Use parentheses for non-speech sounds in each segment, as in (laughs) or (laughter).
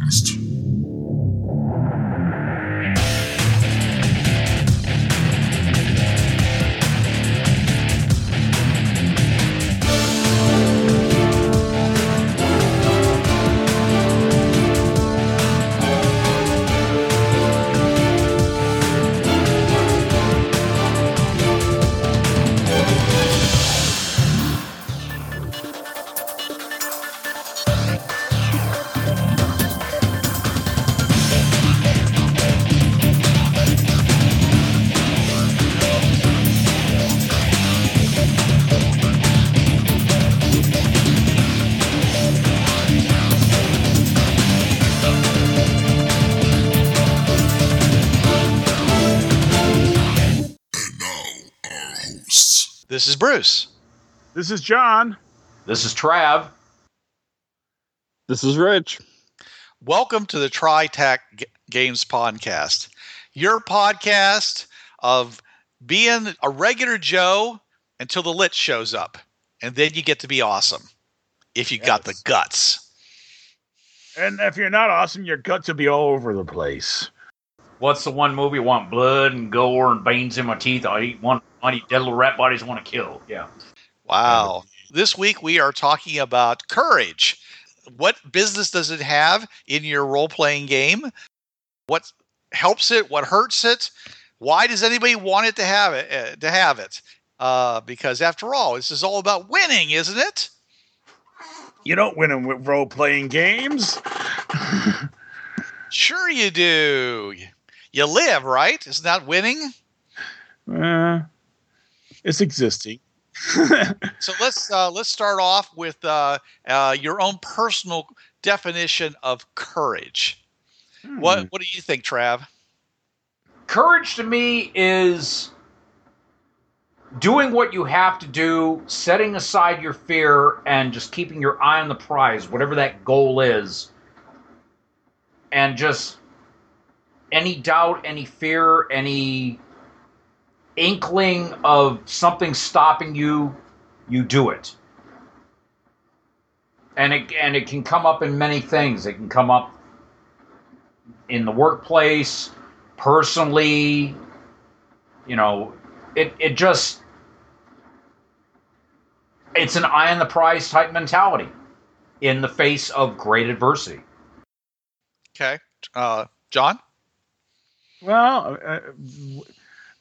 Podcast. Bruce. This is John. This is Trav. This is Rich. Welcome to the TriTac G- Games Podcast, your podcast of being a regular Joe until the lit shows up. And then you get to be awesome if you got the guts. And if you're not awesome, your guts will be all over the place. What's the one movie I want blood and gore and veins in my teeth? I eat one. I dead little rat bodies. I want to kill. Yeah. Wow. This week we are talking about courage. What business does it have in your role playing game? What helps it? What hurts it? Why does anybody want it to have it? Uh, to have it? Uh, because after all, this is all about winning, isn't it? You don't win in role playing games. (laughs) Sure, you do. You live, right? Isn't that winning? uh, it's existing. (laughs) So let's uh, let's start off with uh, uh, your own personal definition of courage. What What do you think, Trav? Courage to me is doing what you have to do, setting aside your fear, and just keeping your eye on the prize, whatever that goal is. And just any doubt, any fear, any inkling of something stopping you, you do it. And it and it can come up in many things. It can come up in the workplace, personally, you know, it it just it's an eye on the prize type mentality in the face of great adversity. Okay, uh, John. Well, uh,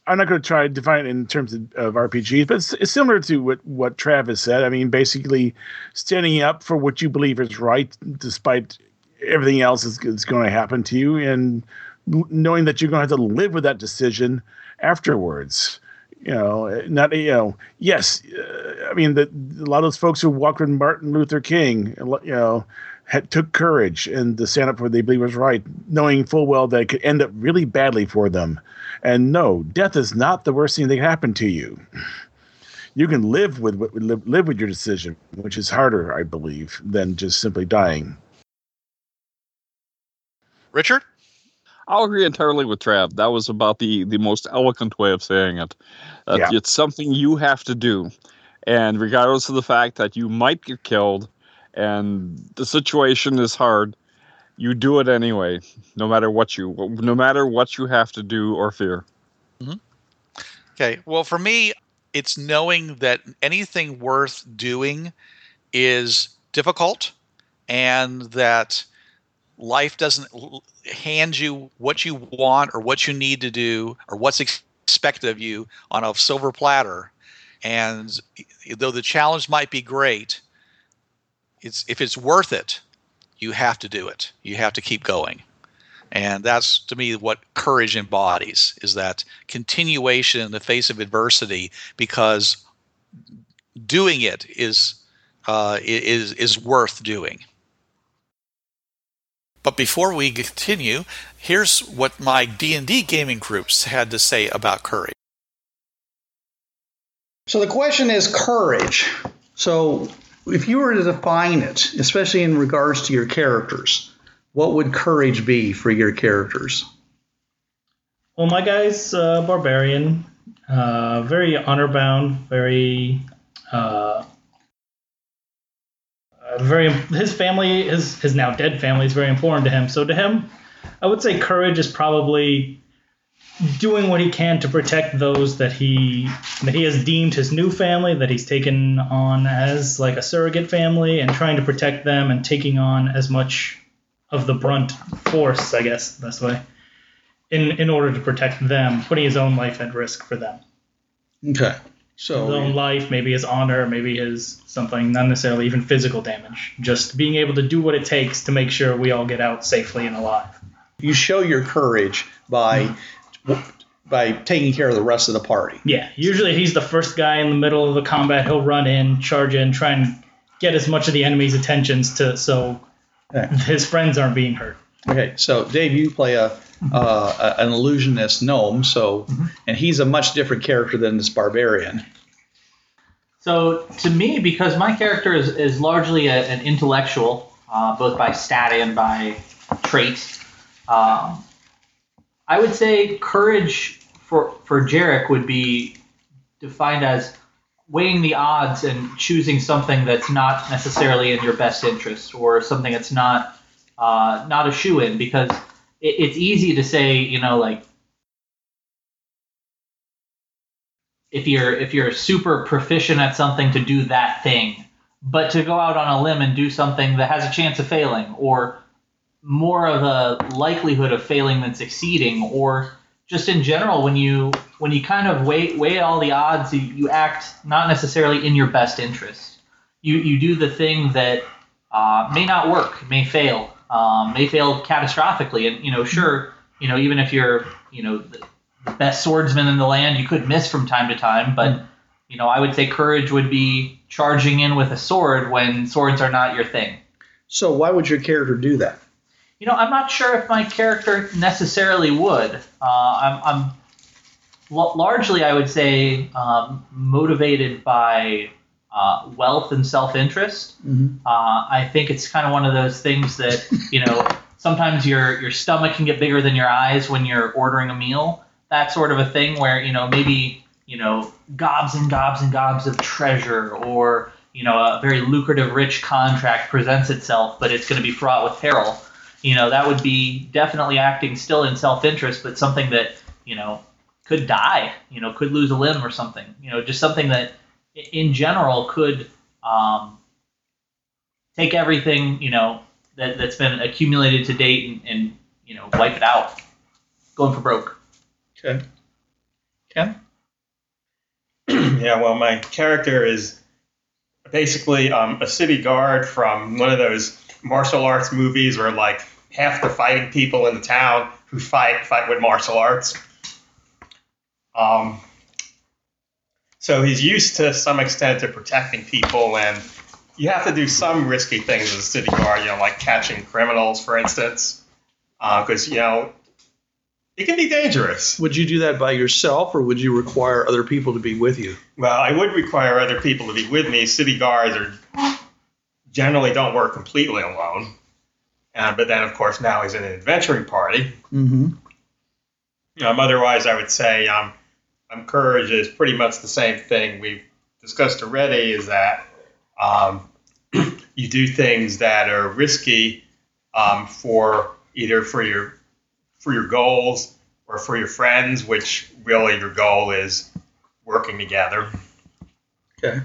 I'm not going to try to define it in terms of, of RPGs, but it's, it's similar to what, what Travis said. I mean, basically, standing up for what you believe is right, despite everything else is, is going to happen to you, and knowing that you're going to have to live with that decision afterwards. You know, not you know. Yes, uh, I mean the, a lot of those folks who walked with Martin Luther King, you know, had, took courage and to stand up for what they believe was right, knowing full well that it could end up really badly for them. And no, death is not the worst thing that can happen to you. You can live with what live, live with your decision, which is harder, I believe, than just simply dying. Richard? I'll agree entirely with Trav. That was about the the most eloquent way of saying it. That Yeah. It's something you have to do, and regardless of the fact that you might get killed, and the situation is hard, you do it anyway, no matter what you no matter what you have to do or fear. Mm-hmm. Okay. Well, for me, it's knowing that anything worth doing is difficult and that life doesn't hand you what you want or what you need to do or what's expected of you on a silver platter. And though the challenge might be great, it's if it's worth it, you have to do it. You have to keep going. And that's to me what courage embodies is that continuation in the face of adversity because doing it is uh, is is worth doing. But before we continue, here's what my D&D gaming groups had to say about courage. So the question is courage. So if you were to define it, especially in regards to your characters, what would courage be for your characters? Well, my guy's barbarian, uh, very honor bound, very uh, uh, very his family, his his now dead family, is very important to him. So to him, I would say courage is probably doing what he can to protect those that he that he has deemed his new family, that he's taken on as like a surrogate family, and trying to protect them and taking on as much of the brunt force, I guess that's way, in in order to protect them, putting his own life at risk for them Okay. So his own life, maybe his honor, maybe his something, not necessarily even physical damage. Just being able to do what it takes to make sure we all get out safely and alive. you show your courage by hmm. By taking care of the rest of the party. Yeah, usually he's the first guy in the middle of the combat. He'll run in, charge in, try and get as much of the enemy's attentions to so Okay. his friends aren't being hurt. Okay, so Dave, you play a, uh, a- an illusionist gnome, so and he's a much different character than this barbarian. So to me, because my character is, is largely a, an intellectual, uh, both by stat and by trait, um, I would say courage for for Jarek would be defined as weighing the odds and choosing something that's not necessarily in your best interest or something that's not uh, not a shoe in because it, it's easy to say you know like if you're if you're super proficient at something to do that thing but to go out on a limb and do something that has a chance of failing or more of a likelihood of failing than succeeding or just in general when you when you kind of weigh weigh all the odds you, you act not necessarily in your best interest. You you do the thing that uh, may not work may fail um, may fail catastrophically. And you know sure you know even if you're you know the, the best swordsman in the land you could miss from time to time. But you know i would say courage would be charging in with a sword when swords are not your thing. So why would your character do that? You know, I'm not sure if my character necessarily would. Uh, I'm, I'm l- largely, I would say, um, motivated by uh, wealth and self-interest. Mhm. Uh, I think it's kind of one of those things that (laughs) you know sometimes your your stomach can get bigger than your eyes when you're ordering a meal. That sort of a thing where you know maybe you know gobs and gobs and gobs of treasure or you know a very lucrative rich contract presents itself, but it's going to be fraught with peril you know that would be definitely acting still in self-interest but something that you know could die you know could lose a limb or something you know just something that in general could um, take everything you know that, that's been accumulated to date and, and you know wipe it out going for broke Okay. Ken? (clears throat) Yeah, well, my character is basically um, a city guard from one of those martial arts movies where like half the fighting people in the town who fight fight with martial arts. Um, so he's used to some extent to protecting people, and you have to do some risky things as a city guard, you know, like catching criminals, for instance, because you know it can be dangerous. Would you do that by yourself, or would you require other people to be with you? Well, I would require other people to be with me. City guards are generally don't work completely alone. Uh, but then, of course, now he's in an adventuring party. Mm-hmm. Um, otherwise, I would say um, um, courage is pretty much the same thing we've discussed already. Is that um, (clears throat) you do things that are risky um, for either for your for your goals or for your friends, which really your goal is working together. Okay.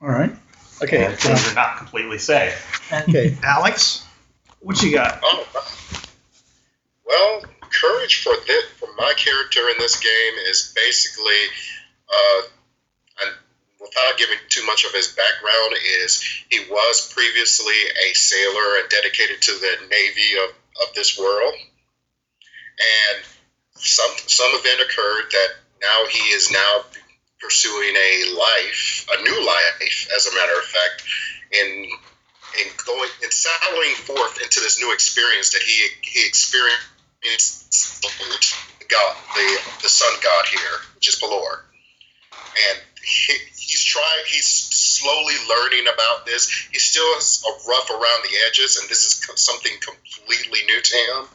All right. Okay. And things are not completely safe. Okay. Alex, what you got? Oh, well, courage for this, for my character in this game is basically, uh, and without giving too much of his background, is he was previously a sailor and dedicated to the navy of, of this world, and some some event occurred that now he is now pursuing a life, a new life, as a matter of fact, in in going and sallying forth into this new experience that he he experienced the god the the sun god here, which is Pelor, and he, he's trying he's slowly learning about this. He still is a rough around the edges, and this is co- something completely new to him.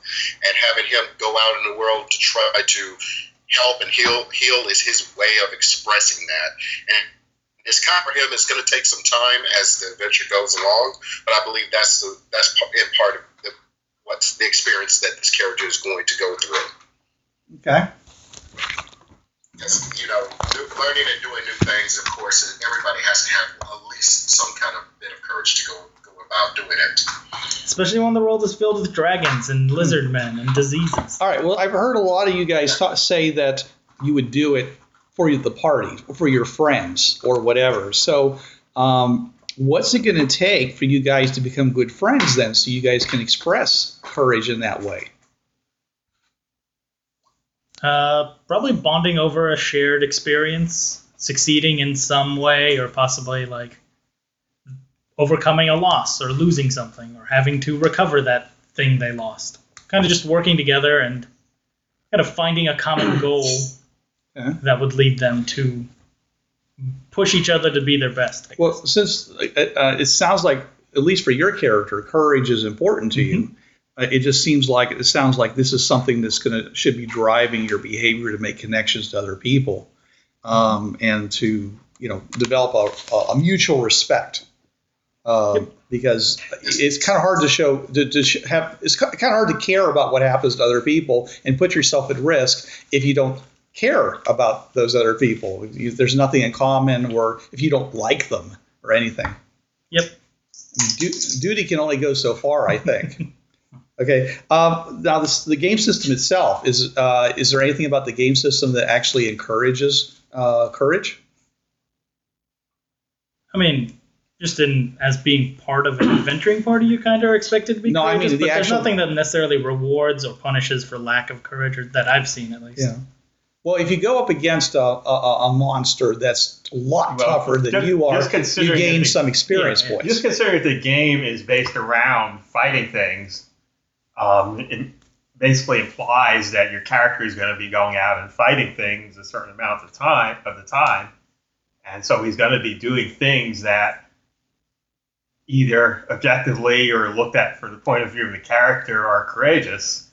And having him go out in the world to try to help and heal heal is his way of expressing that. And It's kind of for him. It's going to take some time as the adventure goes along, but I believe that's the, that's in part of the, what's the experience that this character is going to go through. Okay. Because you know, new, learning and doing new things, of course, and everybody has to have at least some kind of bit of courage to go go about doing it. Especially when the world is filled with dragons and lizard men and diseases. All right. Well, I've heard a lot of you guys ta say that you would do it for the party, for your friends, or whatever. So, um, what's it going to take for you guys to become good friends then, so you guys can express courage in that way? Uh, probably bonding over a shared experience, succeeding in some way, or possibly like overcoming a loss or losing something or having to recover that thing they lost. Kind of just working together and kind of finding a common (clears throat) goal Yeah. that would lead them to push each other to be their best. Well, since uh, it sounds like, at least for your character, courage is important to you. Uh, it just seems like it sounds like this is something that's going to should be driving your behavior to make connections to other people, um, and to you know develop a, a mutual respect. Um, Because it's kind of hard to show to, to have it's kind of hard to care about what happens to other people and put yourself at risk if you don't care about those other people. You, there's nothing in common, or if you don't like them or anything. Yep. Du- duty can only go so far, I think. (laughs) okay. Um, now, this, the game system itself is uh, is there anything about the game system that actually encourages uh, courage? I mean, just in as being part of an adventuring (clears throat) party, you kind of are expected to be No, I mean the but there's nothing that necessarily rewards or punishes for lack of courage, or that I've seen at least. Yeah. Well, if you go up against a, a, a monster that's a lot Well, tougher than just- you are, you gain the- some experience Yeah, yeah. points. Just considering that the game is based around fighting things, um, it basically implies that your character is going to be going out and fighting things a certain amount of time of the time, and so he's going to be doing things that either objectively or looked at from the point of view of the character are courageous.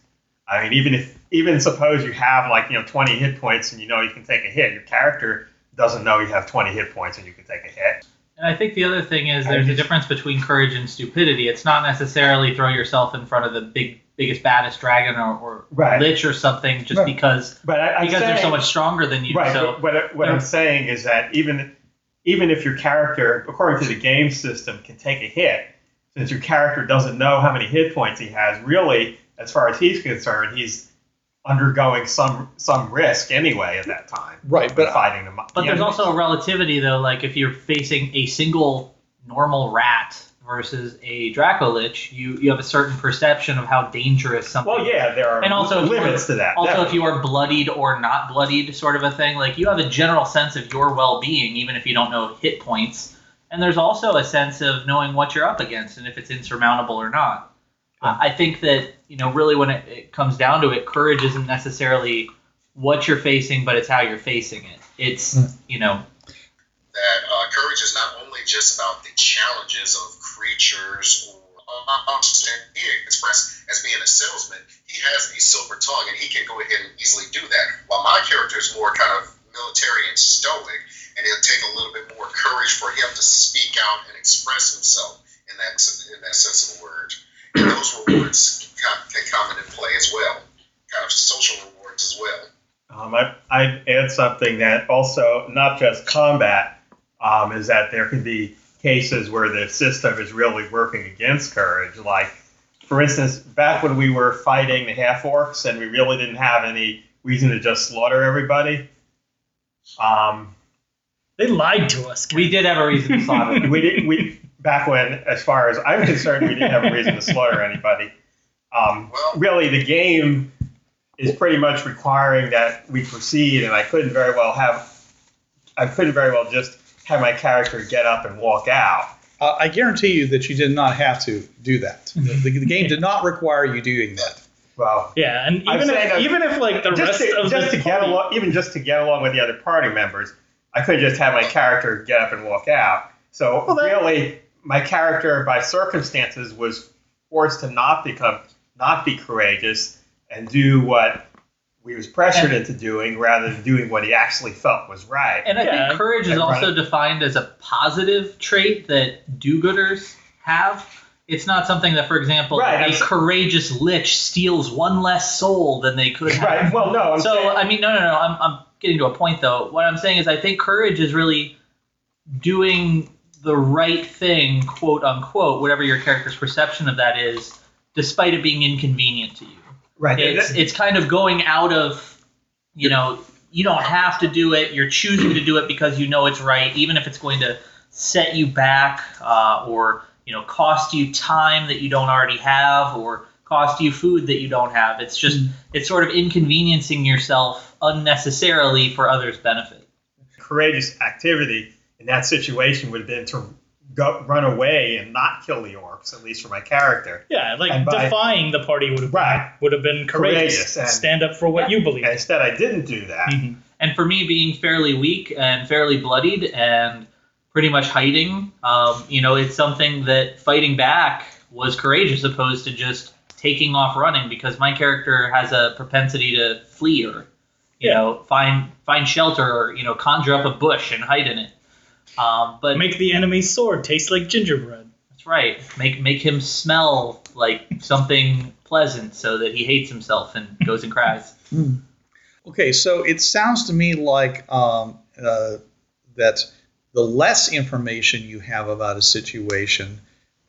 I mean, even if even suppose you have like you know 20 hit points and you know you can take a hit, your character doesn't know you have 20 hit points and you can take a hit. And I think the other thing is there's a difference between courage and stupidity. It's not necessarily throw yourself in front of the big, biggest, baddest dragon or, or Right. lich or something just Right. because But I, because they're so much stronger than you. Right. So but what, what I'm saying is that even even if your character, according to the game system, can take a hit, since your character doesn't know how many hit points he has, really, as far as he's concerned, he's undergoing some some risk anyway at that time. Right, but- uh, fighting them. But there's also a relativity, though. Like if you're facing a single normal rat versus a Dracolich, you you have a certain perception of how dangerous something. well, yeah, there are And also limits to that. Also, if you are bloodied or not bloodied, sort of a thing, like you have a general sense of your well-being, even if you don't know hit points. And there's also a sense of knowing what you're up against and if it's insurmountable or not. I I think that you know, really, when it, it comes down to it, courage isn't necessarily what you're facing, but it's how you're facing it. It's hmm. you know, that uh, courage is not only just about the challenges of creatures or monsters. He expressed as being a salesman, he has a silver tongue and he can go ahead and easily do that. While my character is more kind of military and stoic, and it'll take a little bit more courage for him to speak out and express himself in that in that sense of the word. And those rewards can, can come into play as well, kind of social rewards as well. Um, I, I'd add something that also, not just combat, um, is that there can be cases where the system is really working against courage. Like, for instance, back when we were fighting the half orcs and we really didn't have any reason to just slaughter everybody, um, They lied to us. we did have a reason to slaughter. we did we back when, as far as I'm concerned, we didn't have a reason to slaughter anybody. Um, really, the game is pretty much requiring that we proceed, and I couldn't very well have, I couldn't very well just have my character get up and walk out. Uh, I guarantee you that you did not have to do that. The, the, the game did not require you doing that. Well, Yeah, and even saying if that- even if like the just rest to, of just the to get along, even just to get along with the other party members, I couldn't just have my character get up and walk out. So Well, that- really, my character, by circumstances, was forced to not become, not be courageous and do what he was pressured into doing rather than doing what he actually felt was right. And I Yeah. think courage is also right. defined as a positive trait that do-gooders have. It's not something that, for example, Right, a I'm courageous lich steals one less soul than they could have. right. Well, no, I'm so saying, I mean, no, no, no. I'm, I'm getting to a point though. What I'm saying is, I think courage is really doing the right thing, quote unquote, whatever your character's perception of that is, despite it being inconvenient to you. Right. It's it's kind of going out of, you know, you don't have to do it. You're choosing to do it because you know it's right, even if it's going to set you back uh, or you know cost you time that you don't already have or cost you food that you don't have. It's just it's sort of inconveniencing yourself unnecessarily for others' benefit. courageous activity in that situation would have been to go run away and not kill the orcs, at least for my character. Yeah, like by- defying the party would have Right. would have been courageous. Courageous, and- Stand up for what you believe. And instead, I didn't do that. Mhm. And for me, being fairly weak and fairly bloodied and pretty much hiding, um, you know, it's something that fighting back was courageous opposed to just taking off running because my character has a propensity to flee or, you Yeah. know, find find shelter or you know conjure up a bush and hide in it. Um, but Make the enemy's sword taste like gingerbread. that's right. Make make him smell like something pleasant so that he hates himself and goes and cries. Okay, so it sounds to me like um, uh, that the less information you have about a situation,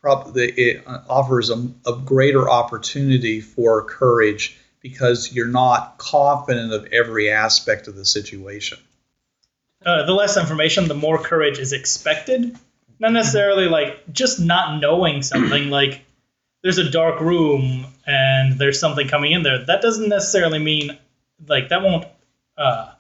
probably it uh, offers a, a greater opportunity for courage because you're not confident of every aspect of the situation. Uh, the less information, the more courage is expected. Not necessarily like just not knowing (clears throat) something. like there's a dark room and there's something coming in there. That doesn't necessarily mean like that won't uh,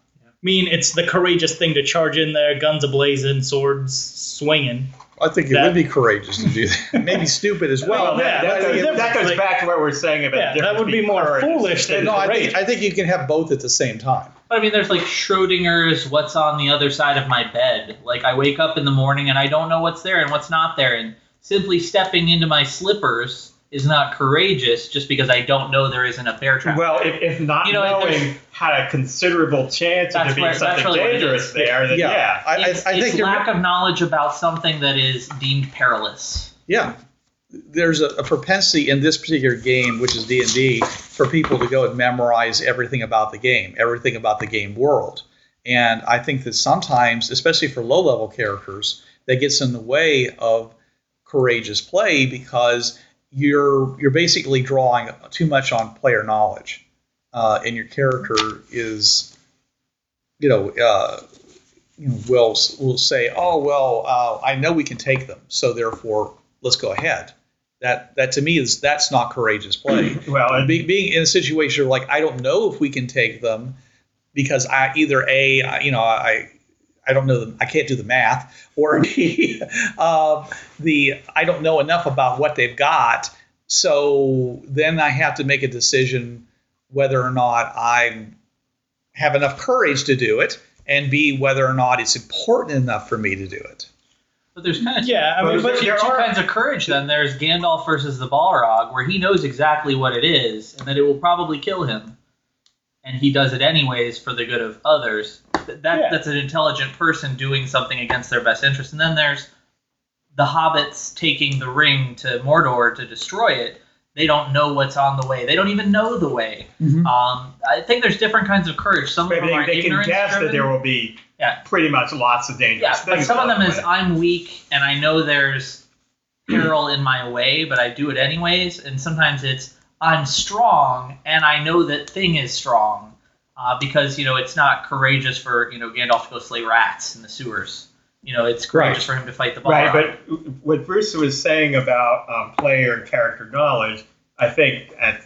mean it's the courageous thing to charge in there, guns ablazing, swords swinging. I think it That- would be courageous to do that. (laughs) Maybe stupid as well. Well, that, yeah, that, that's goes, that goes difference. back to what we we're saying about Yeah, that would be more foolish than no, I think. I think you can have both at the same time. But I mean, there's like Schrodinger's "What's on the other side of my bed?" Like I wake up in the morning and I don't know what's there and what's not there, and simply stepping into my slippers is not courageous just because I don't know there isn't a bear trap. Well, if, if not You know, knowing there's- had a considerable chance of That's there being right, something really dangerous there, then Yeah, yeah. I, I, it's, I it's think you're lack of knowledge about something that is deemed perilous. Yeah, there's a, a propensity in this particular game, which is D and D, for people to go and memorize everything about the game, everything about the game world. And I think that sometimes, especially for low-level characters, that gets in the way of courageous play because you're you're basically drawing too much on player knowledge, uh, and your character is, you know, uh, you know, will will say, "Oh well, uh, I know we can take them, so therefore let's go ahead." That that to me is that's not courageous play. (clears throat) Well, and Be, being in a situation where like I don't know if we can take them because I either a I, you know I I don't know the, I can't do the math or b uh, (laughs) the I don't know enough about what they've got. So then I have to make a decision whether or not I have enough courage to do it, and b whether or not it's important enough for me to do it. But there's kind of Yeah, I mean, But but two, there two are- kinds of courage. Then there's Gandalf versus the Balrog, where he knows exactly what it is and that it will probably kill him, and he does it anyways for the good of others. Th- That Yeah. that's an intelligent person doing something against their best interest. And then there's the hobbits taking the ring to Mordor to destroy it. They don't know what's on the way. They don't even know the way. Mhm. Um, I think there's different kinds of courage. Some of maybe them are they, they can ignorance guess that there will be Yeah. pretty much lots of dangerous Yeah, things. but some of them the is. I'm weak and I know there's peril in my way, but I do it anyways. And sometimes it's I'm strong and I know that thing is strong uh, because you know it's not courageous for you know Gandalf to go slay rats in the sewers. You know, it's courageous for him to fight the Balrog. Right, but what Bruce was saying about um, player and character knowledge, I think at,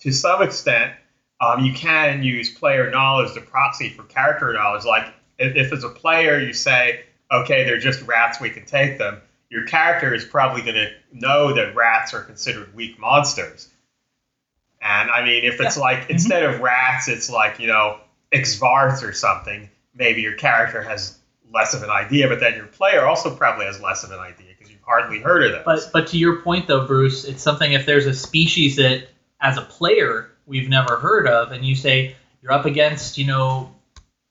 to some extent, um, you can use player knowledge to proxy for character knowledge. Like if, if as a player you say, okay, they're just rats, we can take them, your character is probably going to know that rats are considered weak monsters. And I mean, if it's like instead of rats, it's like, you know, Xvart or something, maybe your character has less of an idea, but then your player also probably has less of an idea because you've hardly heard of those. But but to your point though, Bruce, it's something if there's a species that as a player we've never heard of, and you say you're up against, you know,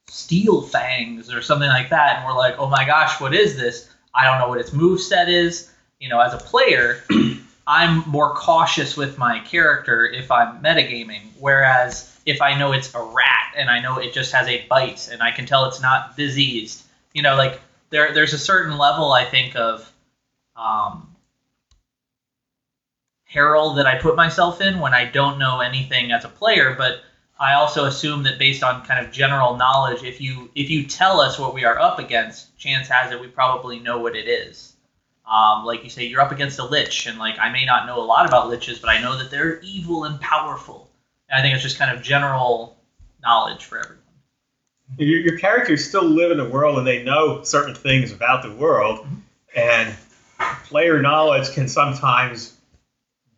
Steel Fangs or something like that, and we're like, oh my gosh, what is this? I don't know what its move set is. You know, as a player, (clears throat) I'm more cautious with my character if I'm metagaming. Whereas if I know it's a rat and I know it just has a bite and I can tell it's not diseased, you know, like there there's a certain level I think of um, peril that I put myself in when I don't know anything as a player, but I also assume that based on kind of general knowledge, if you if you tell us what we are up against, chance has it we probably know what it is. Um, like you say, you're up against a lich, and like I may not know a lot about liches, but I know that they're evil and powerful. And I think it's just kind of general knowledge for everyone. Your, your characters still live in the world and they know certain things about the world, and player knowledge can sometimes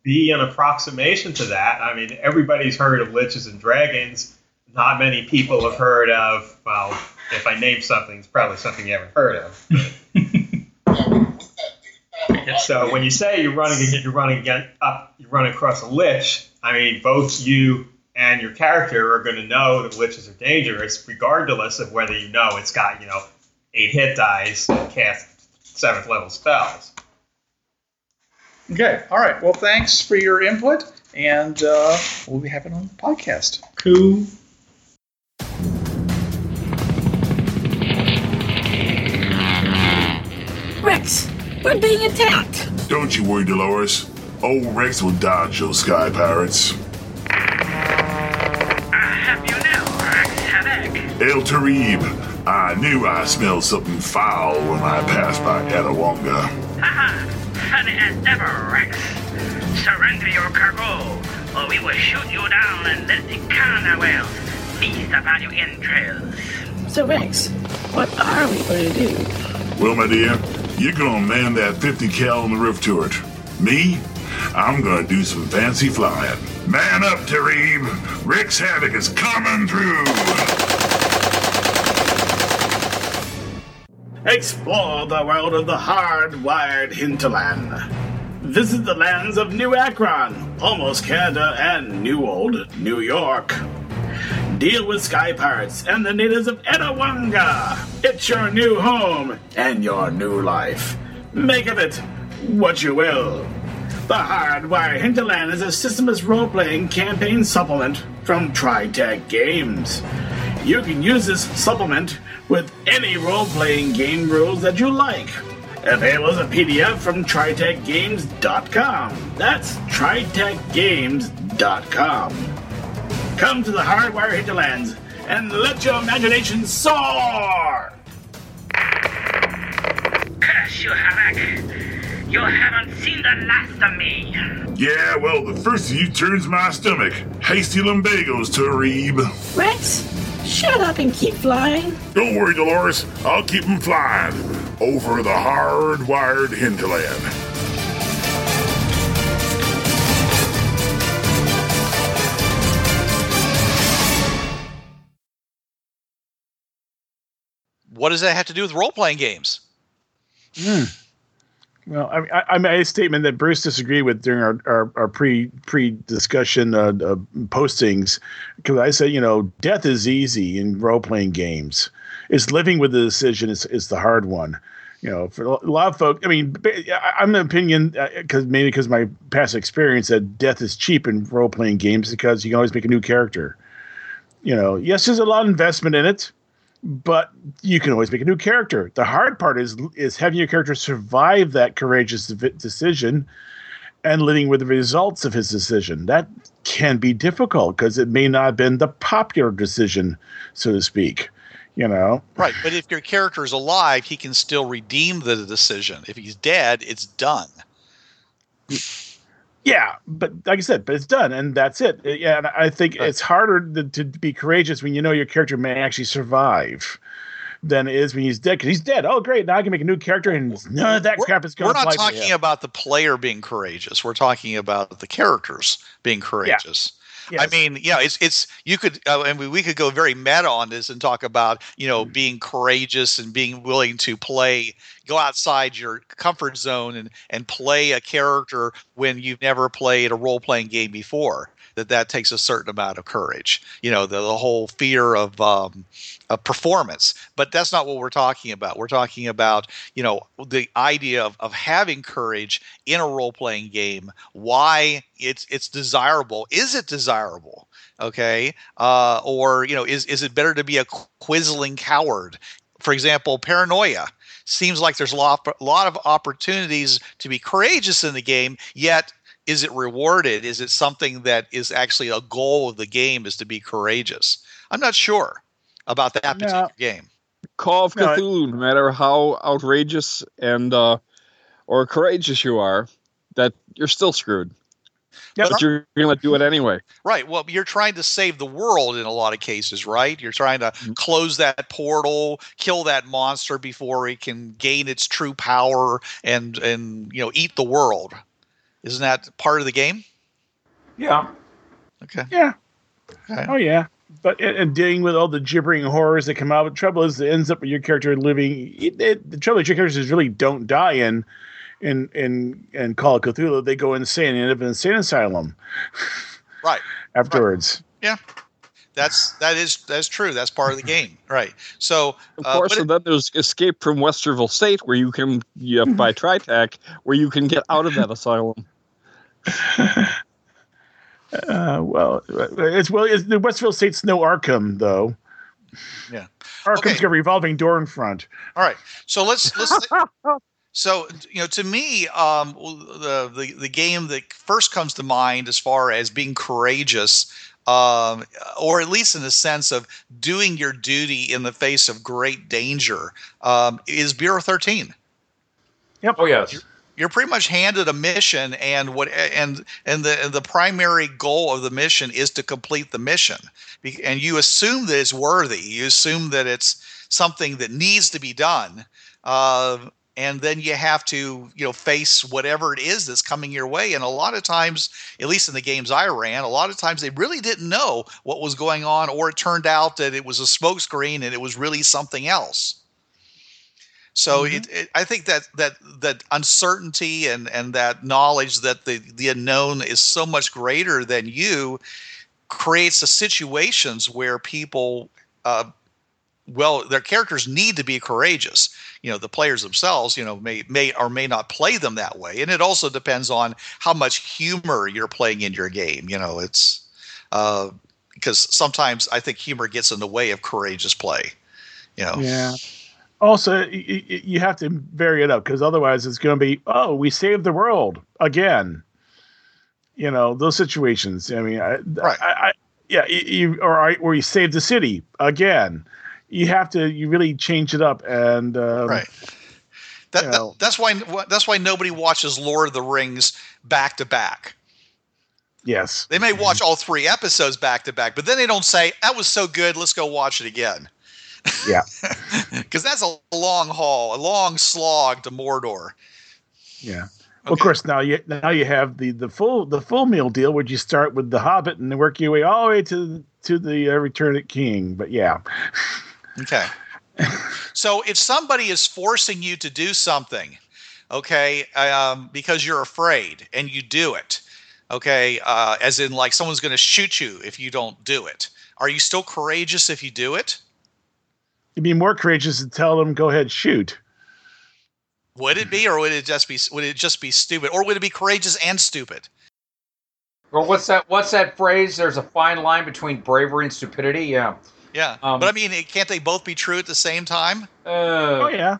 be an approximation to that. I mean, everybody's heard of liches and dragons. Not many people have heard of, well, if I name something, it's probably something you haven't heard of. So when you say you're running, you're running up, you're running across a lich. I mean, both you and your character are going to know that liches are dangerous, regardless of whether you know it's got you know eight hit dice and cast seventh level spells. Okay. All right. Well, thanks for your input, and uh, we'll be having on the podcast. Cool. Rex, we're being attacked. Don't you worry, Dolores. Old Rex will dodge those sky pirates. El Tarib, I knew I smelled something foul when I passed by Etowonga. Haha, funny as ever, Rex. Surrender your cargo, or we will shoot you down and let the Carnawell feast upon your entrails. So, Rex, what are we going to do? Well, my dear, you're gonna man that 50 cal on the roof turret. Me? I'm gonna do some fancy flying. Man up, Tarib! Rex Havoc is coming through! Explore the world of the hard-wired hinterland. Visit the lands of New Akron, almost Canada, and New Old New York. Deal with sky pirates and the natives of Etowonga. It's your new home and your new life. Make of it what you will. The Hardwire Hinterland is a systemless role-playing campaign supplement from TriTac Games. You can use this supplement with any role-playing game rules that you like. Available as a PDF from TriTacGames.com. That's TriTacGames.com. Come to the Hardwire Hinterlands and let your imagination soar! Curse you, Havoc. You haven't seen the last of me. Yeah, well, the first of you turns my stomach. Hasty lumbagos, Tarib. Rex, shut up and keep flying. Don't worry, Dolores. I'll keep them flying over the hard-wired hinterland. What does that have to do with role playing games? Hmm. Well, I, I, made a statement that Bruce disagreed with during our, our, our pre pre discussion uh, uh, postings because I said, you know, death is easy in role playing games. It's living with the decision is, is the hard one. You know, for a lot of folks, I mean, I'm the opinion because maybe because my past experience that death is cheap in role playing games because you can always make a new character. You know, yes, there's a lot of investment in it, but you can always make a new character. The hard part is is having your character survive that courageous decision and living with the results of his decision. That can be difficult because it may not have been the popular decision, so to speak. You know, Right, but if your character is alive, he can still redeem the decision. If he's dead, it's done. Yeah, but like I said, but it's done, and that's it. Yeah, and I think it's harder to, to be courageous when you know your character may actually survive than it is when he's dead. Because he's dead. Oh, great! Now I can make a new character, and none of that crap is going We're not talking him. about the player being courageous. We're talking about the characters being courageous. I Yes. mean, yeah, it's it's you could uh, and we, we could go very meta on this and talk about you know being courageous and being willing to play go outside your comfort zone and and play a character when you've never played a role playing game before. That that takes a certain amount of courage. You know, the, the whole fear of um, of performance. But that's not what we're talking about. We're talking about you know the idea of, of having courage in a role playing game. Why it's it's desirable. Is it desirable? Okay, uh, or you know, is is it better to be a quisling coward? For example, paranoia seems like there's a lot, a lot of opportunities to be courageous in the game, yet is it rewarded? Is it something that is actually a goal of the game is to be courageous? I'm not sure about that particular No. game. Call of No, Cthulhu, no matter how outrageous and uh, or courageous you are, that you're still screwed. Yep. But you're gonna do it anyway. Right. Well, you're trying to save the world in a lot of cases, right? You're trying to Mm-hmm. close that portal, kill that monster before it can gain its true power and and you know eat the world. Isn't that part of the game? Yeah. Okay. Yeah. Okay. Oh yeah. But and, and dealing with all the gibbering horrors that come out. The trouble is, it ends up with your character living. It, it, the trouble is, your characters really don't die in in in in Call of Cthulhu. They go insane and end up in an insane asylum Right. (laughs) afterwards. Yeah. That's that is that's true. That's part of the game. (laughs) Right. So Of uh, course, but and then there's Escape from Westerville State, where you can you have by (laughs) Tritac, where you can get out of that asylum. Uh, well, it's well, it's, the Westville State's no Arkham though. Yeah. Arkham's Okay. got a revolving door in front. All right. So let's let's. So you know, to me, um, the, the the game that first comes to mind as far as being courageous, um, or at least in the sense of doing your duty in the face of great danger, um, is Bureau Thirteen. Yep. Oh yes. You're pretty much handed a mission, and what and and the and the primary goal of the mission is to complete the mission, and you assume that it's worthy. You assume that it's something that needs to be done, uh, and then you have to you know face whatever it is that's coming your way. And a lot of times, at least in the games I ran, a lot of times they really didn't know what was going on, or it turned out that it was a smokescreen and it was really something else. So it, it, I think that that that uncertainty and and that knowledge that the the unknown is so much greater than you creates the situations where people, uh, well, their characters need to be courageous. You know, the players themselves, you know, may may or may not play them that way, and it also depends on how much humor you're playing in your game. You know, it's uh, because sometimes I think humor gets in the way of courageous play. You know. Yeah. Also, you have to vary it up because otherwise it's going to be, oh, we saved the world again. You know those situations. I mean, I, Right. I, I yeah, you, you or I, or you saved the city again. You have to, you really change it up, and um, right. That, you that- that's why that's why nobody watches Lord of the Rings back to back. Yes, They may watch all three episodes back to back, but then they don't say that was so good. Let's go watch it again. Yeah. (laughs) because that's a long haul, a long slog to Mordor. yeah. Well, of course, now you now you have the the full the full meal deal, where you start with the Hobbit and work your way all the way to to the uh, Return of King. But yeah, (laughs) Okay. so if somebody is forcing you to do something, okay, um, because you're afraid and you do it, okay, uh, as in like someone's going to shoot you if you don't do it, are you still courageous if you do it? you'd be more courageous to tell them, "Go ahead, shoot." Would it be, or would it just be, would it just be stupid, or would it be courageous and stupid? Well, what's that? What's that phrase? There's a fine line between bravery and stupidity. Yeah. Yeah, Um, but I mean, can't they both be true at the same time? Uh, Oh yeah,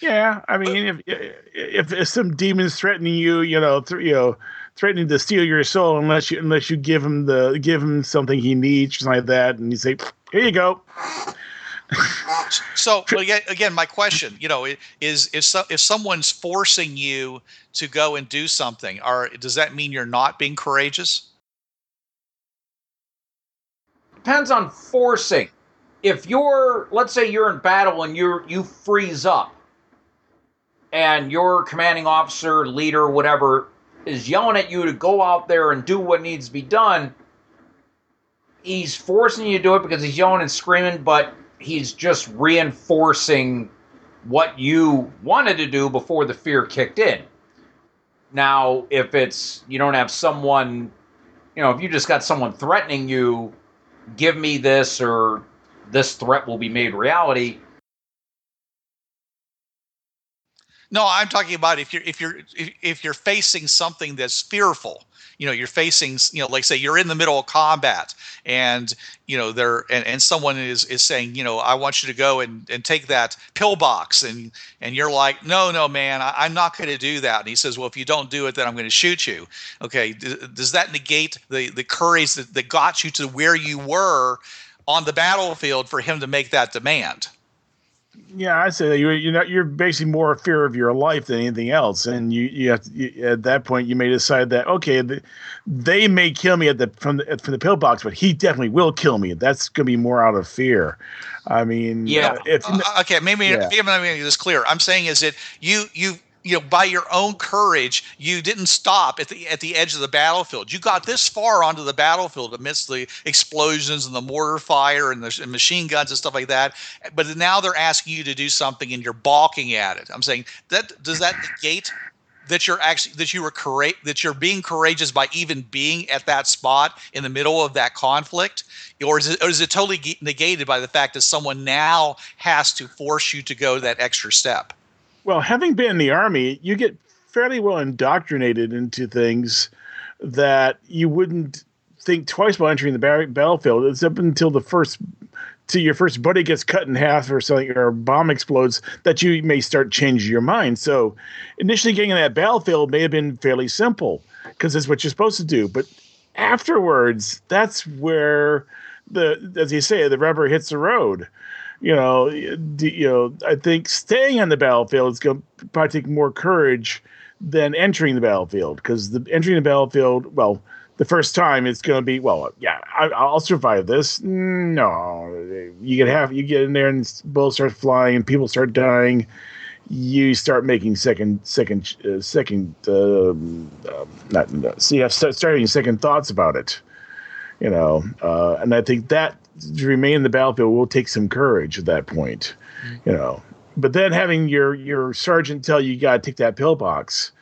yeah. I mean, if if, if some demons threatening you, you know, th- you know, threatening to steal your soul, unless you unless you give him the give him something he needs, something like that, and you say, "Here you go." (laughs) So again, again, my question, you know, i- is if so, if someone's forcing you to go and do something, are does that mean you're not being courageous? Depends on forcing. If you're, let's say you're in battle and you you freeze up, and your commanding officer, leader, whatever, is yelling at you to go out there and do what needs to be done. He's forcing you to do it because he's yelling and screaming, but he's just reinforcing what you wanted to do before the fear kicked in. Now, if it's you don't have someone, you know, if you just got someone threatening you, give me this or this threat will be made reality. No, I'm talking about if you're if you're if, if you're facing something that's fearful. You know, you're facing you know, like say you're in the middle of combat and you know there and, and someone is is saying, you know, I want you to go and, and take that pillbox and and you're like, no, no, man, I, am not going to do that. And he says, well, if you don't do it, then I'm going to shoot you. Okay, D- does that negate the the courage that, that got you to where you were on the battlefield for him to make that demand? Yeah, I say that you're you're not you're basically more a fear of your life than anything else, and you you have to, you, at that point you may decide that okay, the, they may kill me at the from the from the pillbox, but he definitely will kill me. That's gonna be more out of fear. I mean, yeah. uh, if Uh, okay, maybe Yeah. maybe I'm making this clear. I'm saying is that you you you know by your own courage you didn't stop at the at the edge of the battlefield. You got this far onto the battlefield amidst the explosions and the mortar fire and the and machine guns and stuff like that. But now they're asking you to do something and you're balking at it. I'm saying that does that negate that you're actually that you were coura- that you're being courageous by even being at that spot in the middle of that conflict or is it, or is it totally negated by the fact that someone now has to force you to go that extra step Well, having been in the army, you get fairly well indoctrinated into things that you wouldn't think twice about entering the battlefield. It's up until the first, till your first buddy gets cut in half or something, or a bomb explodes, that you may start changing your mind. So, initially getting in that battlefield may have been fairly simple because it's what you're supposed to do. But afterwards, that's where the, as you say, the rubber hits the road you know, you know, I think staying on the battlefield is going to probably take more courage than entering the battlefield because the entering the battlefield, well, the first time it's going to be, well, yeah, I, I'll survive this. No, you get half, you get in there and bullets start flying and people start dying. You start making second, second, uh, second, um, um, not, not see, I start starting second thoughts about it you know uh, and i think that to remain in the battlefield will take some courage at that point you know. But then having your your sergeant tell you you got to take that pillbox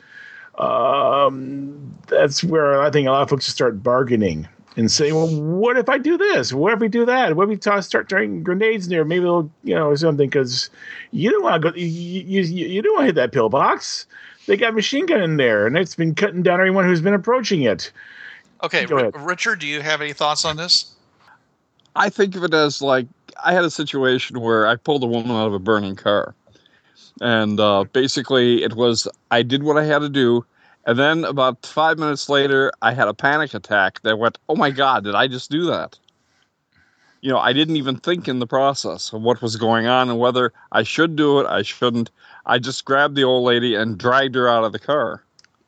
um, that's where i think a lot of folks start bargaining and say well what if i do this? What if we do that? What if we toss, start throwing grenades in there? Maybe they'll you know or something. Because you don't want to go you, you, you don't want to hit that pillbox. They got a machine gun in there and it's been cutting down everyone who's been approaching it. Okay R- richard do you have any thoughts on this I think of it as like I had a situation where I pulled a woman out of a burning car, and uh, basically it was I did what I had to do, and then about five minutes later I had a panic attack that went, "Oh my God, did I just do that?" You know, I didn't even think in the process of what was going on and whether I should do it, I shouldn't. I just grabbed the old lady and dragged her out of the car.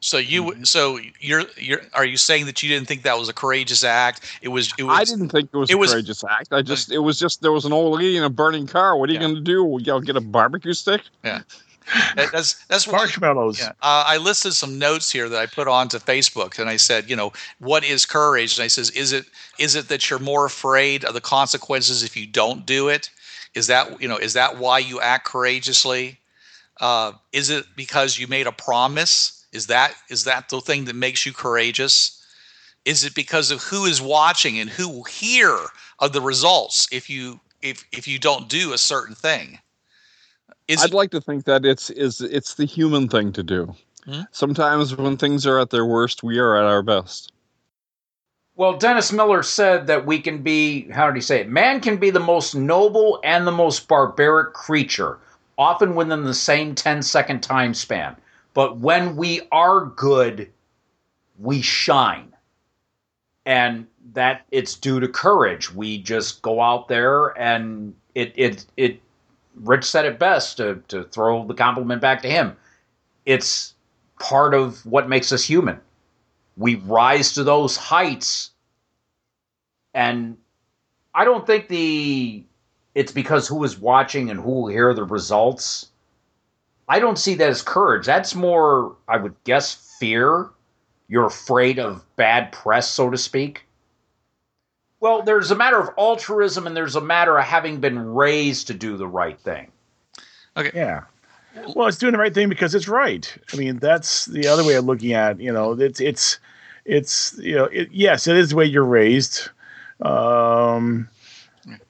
So you Mm-hmm. so you're you're are you saying that you didn't think that was a courageous act it was it was I didn't think it was it a was- courageous act. I just it was just there was an old lady in a burning car. What are you going to do? You know, get a barbecue stick? yeah That- that's that's why marshmallows Yeah, uh, I listed some notes here that I put onto Facebook, and I said, you know, what is courage? And I says, is it is it that you're more afraid of the consequences if you don't do it? Is that you know is that why you act courageously? Uh, is it because you made a promise? Is that is that the thing that makes you courageous? Is it because of who is watching and who will hear of the results if you if if you don't do a certain thing? Is I'd like to think that it's is it's the human thing to do. Hmm? Sometimes when things are at their worst, we are at our best. Well, Dennis Miller said that we can be, how did he say it? Man can be the most noble and the most barbaric creature, often within the same 10 second time span. But when we are good, we shine. And that it's due to courage. We just go out there and it, it, it, Rich said it best to, to throw the compliment back to him. It's part of what makes us human we rise to those heights and i don't think the it's because who is watching and who will hear the results i don't see that as courage that's more i would guess fear you're afraid of bad press so to speak well there's a matter of altruism and there's a matter of having been raised to do the right thing Okay. Yeah. Well, it's doing the right thing because it's right. I mean, that's the other way of looking at. it, You know, it's it's it's you know, it, yes, it is the way you're raised. Um,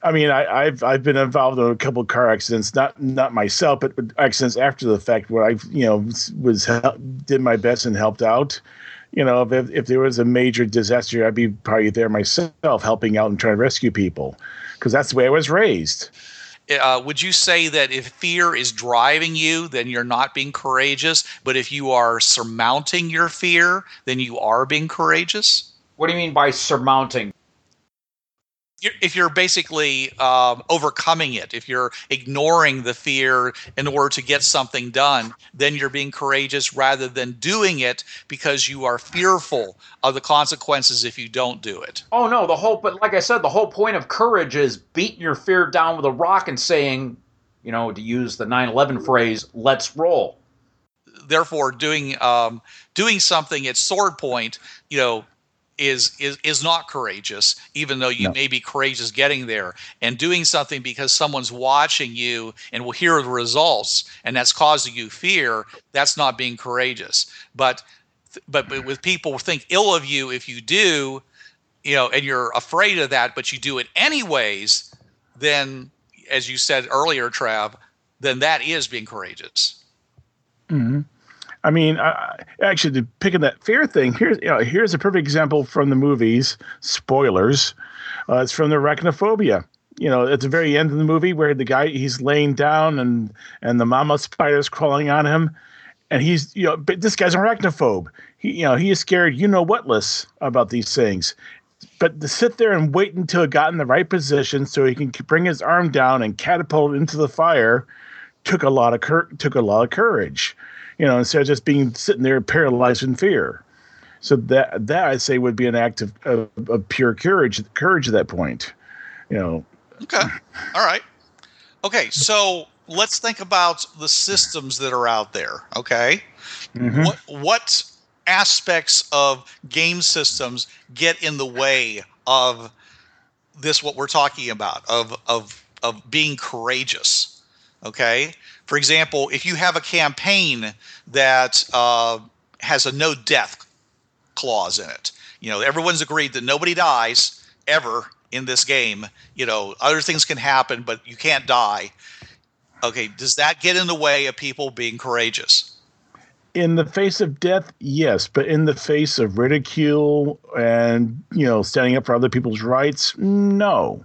I mean, I, I've I've been involved in a couple of car accidents, not not myself, but accidents after the fact where I you know was did my best and helped out. You know, if if there was a major disaster, I'd be probably there myself, helping out and trying to rescue people, because that's the way I was raised. Uh, would you say that if fear is driving you, then you're not being courageous? But if you are surmounting your fear, then you are being courageous? What do you mean by surmounting? If you're basically um, overcoming it, if you're ignoring the fear in order to get something done, then you're being courageous rather than doing it because you are fearful of the consequences if you don't do it. Oh no, the whole but like I said, the whole point of courage is beating your fear down with a rock and saying, you know, to use the 9/11 phrase, "Let's roll." therefore doing um, doing something at sword point you know is is is not courageous even though you No. may be courageous getting there and doing something because someone's watching you and will hear the results and that's causing you fear that's not being courageous. But but, but with people think ill of you if you do you know and you're afraid of that but you do it anyways then as you said earlier trav then that is being courageous. Hmm I mean, actually, picking that fear thing, here's you know, here's a perfect example from the movies. Spoilers. Uh, it's from the arachnophobia. You know, at the very end of the movie, where the guy he's laying down and and the mama spider's crawling on him, and he's you know, but this guy's an arachnophobe. He you know he is scared. You know whatless about these things. But to sit there and wait until it got in the right position so he can bring his arm down and catapult into the fire took a lot of cur- took a lot of courage you know, instead of just being sitting there paralyzed in fear. So that that I say would be an act of, of, of pure courage, courage at that point. You know, Okay. All right. Okay. So let's think about the systems that are out there. Okay. Mhm. What what aspects of game systems get in the way of this? What we're talking about of of of being courageous. Okay. For example, if you have a campaign that uh, has a no death clause in it. You know, everyone's agreed that nobody dies ever in this game. You know, other things can happen, but you can't die. Okay, does that get in the way of people being courageous? in the face of death, yes, but in the face of ridicule and you know standing up for other people's rights, no.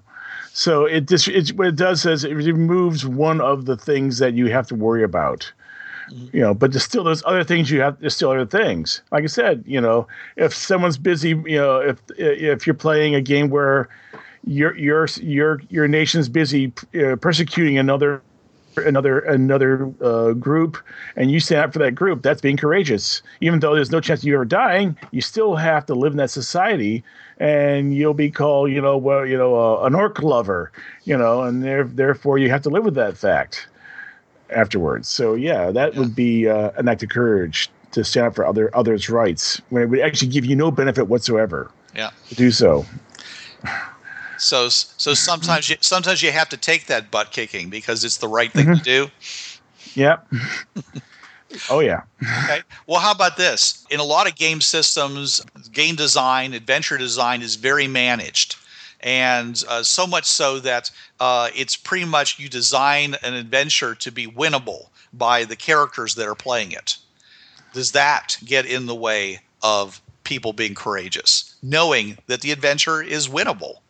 So it just it, what it does is it removes one of the things that you have to worry about. You know, but there's still there's other things you have. There's still other things. Like I said, you know, if someone's busy, you know, if if you're playing a game where your your your your nation's busy uh, persecuting another another another uh, group and you stand up for that group that's being courageous. Even though there's no chance of you ever dying you still have to live in that society and you'll be called you know well you know uh, an orc lover you know and there, therefore you have to live with that fact afterwards. So yeah that would be uh, an act of courage to stand up for other others rights when it would actually give you no benefit whatsoever Yeah. to do so So so sometimes you sometimes you have to take that butt kicking because it's the right thing to do. yep (laughs) oh yeah Okay. Well, how about this? In a lot of game systems, game design, adventure design is very managed. And uh, so much so that uh, it's pretty much you design an adventure to be winnable by the characters that are playing it. Does that get in the way of people being courageous, knowing that the adventure is winnable?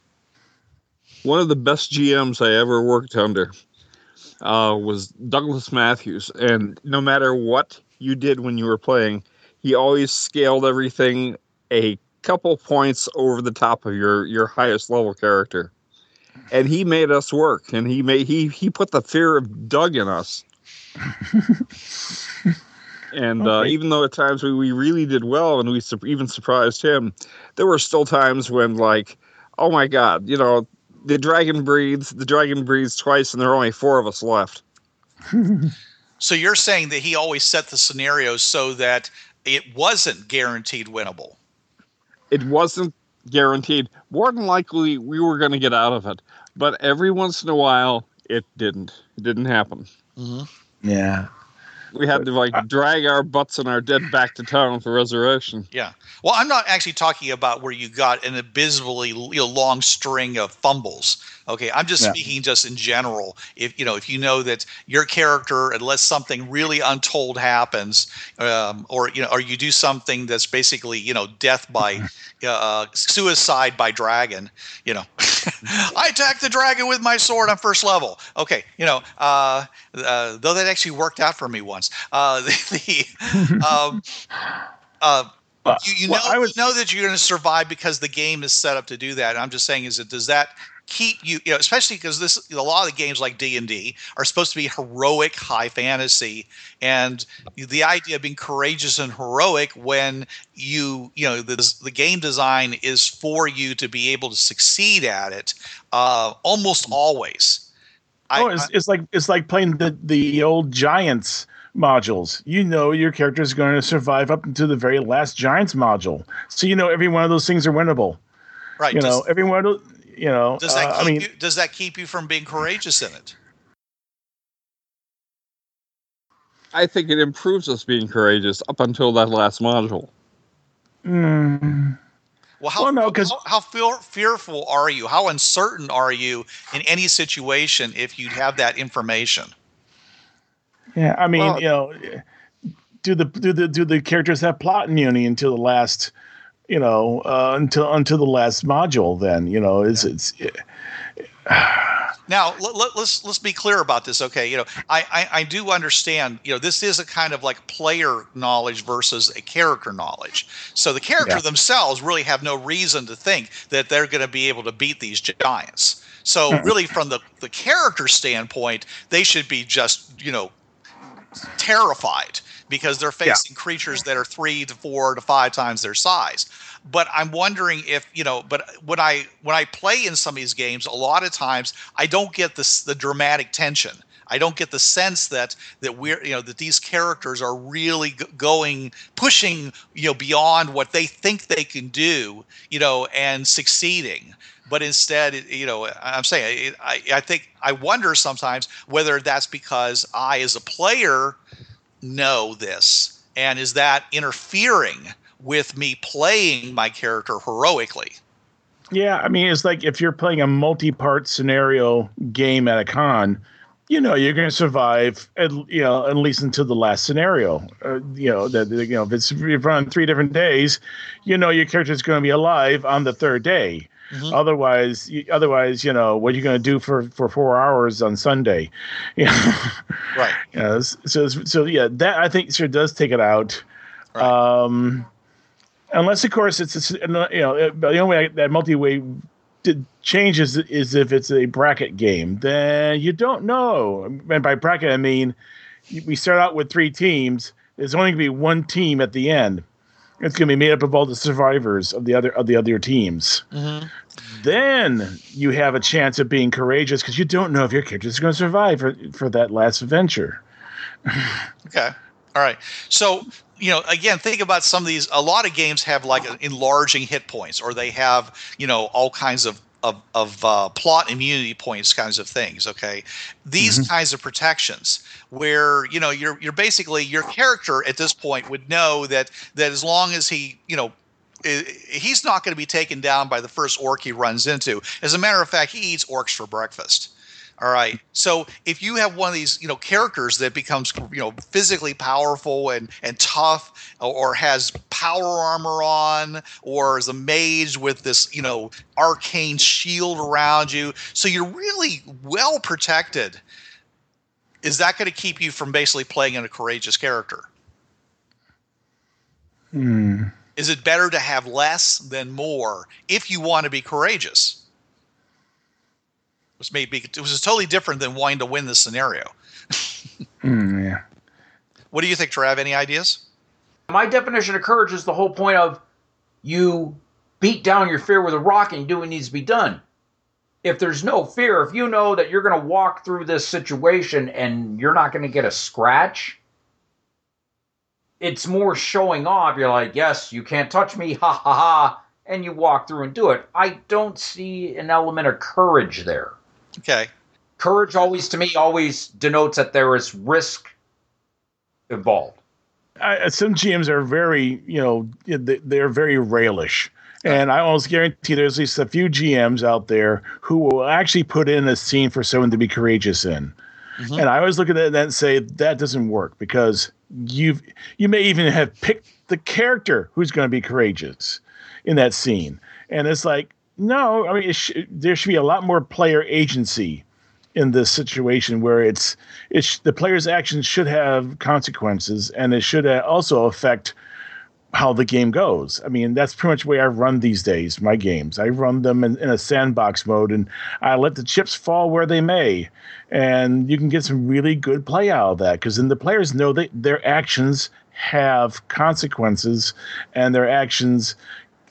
One of the best GMs I ever worked under uh, was Douglas Matthews, and no matter what you did when you were playing, he always scaled everything a couple points over the top of your your highest level character, and he made us work, and he made he he put the fear of Doug in us. (laughs) And uh, Okay. even though at times we, we really did well and we su- even surprised him, there were still times when, like, oh my God, you know, the dragon breeds, the dragon breeds twice, and there are only four of us left. (laughs) So you're saying that he always set the scenarios so that it wasn't guaranteed winnable. It wasn't guaranteed. More than likely, we were going to get out of it, but every once in a while, it didn't. It didn't happen. Mm-hmm. Yeah. We had to like drag our butts and our dead back to town for resurrection. Yeah. Well, I'm not actually talking about where you got an abysmally you know, long string of fumbles. Okay, I'm just Yeah. speaking just in general. If you know, if you know that your character, unless something really untold happens, um, or you know, or you do something that's basically you know death by (laughs) uh, suicide by dragon. You know, I attacked the dragon with my sword on first level. Okay, you know, uh, uh, though that actually worked out for me once. Uh, (laughs) the, the um, uh, you, you know you know that you're going to survive because the game is set up to do that. And I'm just saying, is it does that keep you, you know, especially because this a lot of the games like D and D are supposed to be heroic, high fantasy, and the idea of being courageous and heroic when you you know the the game design is for you to be able to succeed at it, uh, almost always. oh, it's, it's like it's like playing the the old Giants modules. You know your character is going to survive up until the very last Giants module, so you know every one of those things are winnable. Right. You does, know every one of those. You know. does that uh, keep I mean, you, does that keep you from being courageous in it? I think it improves us being courageous up until that last module. mm, Well, how how, how fear, fearful are you? How uncertain are you in any situation if you have that information? yeah, I mean, Well- you know, do the do the do the characters have plot immunity until the last, you know, uh, until until the last module? Then you know, is it's (sighs) Now let, let, let's let's be clear about this. Okay, you know, I, I I do understand. You know, this is a kind of like player knowledge versus a character knowledge. So the character Yeah. themselves really have no reason to think that they're going to be able to beat these giants. So Mhm. really, from the the character standpoint, they should be just you know terrified because they're Yeah. facing creatures that are three to four to five times their size. But I'm wondering if you know. But when I when I play in some of these games, a lot of times I don't get this the dramatic tension. I don't get the sense that that we're you know that these characters are really g- going pushing you know beyond what they think they can do you know and succeeding but instead it- you know i'm saying it, I, I think i wonder sometimes whether that's because i as a player know this and is that interfering with me playing my character heroically Yeah, I mean, it's like if you're playing a multi-part scenario game at a con, you know, you're going to survive, at, you know, at least until the last scenario. Uh, you know, that you know, if it's if you run three different days, you know, your character's going to be alive on the third day. Mhm. Otherwise, you, otherwise, you know, what are you going to do for for four hours on Sunday? (laughs) Yeah. right (laughs) Yeah, so so yeah, that I think sure does take it out. Um, unless of course it's, it's you know the only way that multi-way changes is if it's a bracket game. Then you don't know. And by bracket I mean we start out with three teams. There's only going to be one team at the end. It's going to be made up of all the survivors of the other of the other teams. mm-hmm. Then you have a chance of being courageous because you don't know if your character is going to survive for, for that last adventure. (laughs) Okay. All right. So, you know, again, think about some of these. A lot of games have like enlarging hit points, or they have, you know, all kinds of of, of uh, plot immunity points, kinds of things. Okay, these kinds of protections, where you know you're you're basically your character at this point would know that that as long as he, you know. He's not going to be taken down by the first orc he runs into. As a matter of fact, he eats orcs for breakfast. All right. So if you have one of these, you know, characters that becomes, you know, physically powerful and and tough, or, has power armor on, or is a mage with this, you know, arcane shield around you, so you're really well protected. Is that going to keep you from basically playing in a courageous character? Hmm. Is it better to have less than more if you want to be courageous? Which may be, it was totally different than wanting to win the scenario. (laughs) Hmm, yeah. What do you think, Trav? Any ideas? My definition of courage is the whole point of you beat down your fear with a rock and you do what needs to be done. If there's no fear, if you know that you're going to walk through this situation and you're not going to get a scratch, it's more showing off. You're like, yes, you can't touch me, (laughs) ha ha ha, and you walk through and do it. I don't see an element of courage there. Okay. Courage always, to me, always denotes that there is risk involved. I, uh, some GMs are very, you know, they- they're very railish. And I almost guarantee there's at least a few GMs out there who will actually put in a scene for someone to be courageous in. Mm-hmm. And I always look at that and say that doesn't work because you've you may even have picked the character who's going to be courageous in that scene, and it's like no, I mean sh- there should be a lot more player agency in this situation where it's it's the player's actions should have consequences and it should uh, also affect how the game goes. I mean, that's pretty much the way I run these days, my games. I run them in, in a sandbox mode and I let the chips fall where they may. And you can get some really good play out of that because then the players know that their actions have consequences and their actions,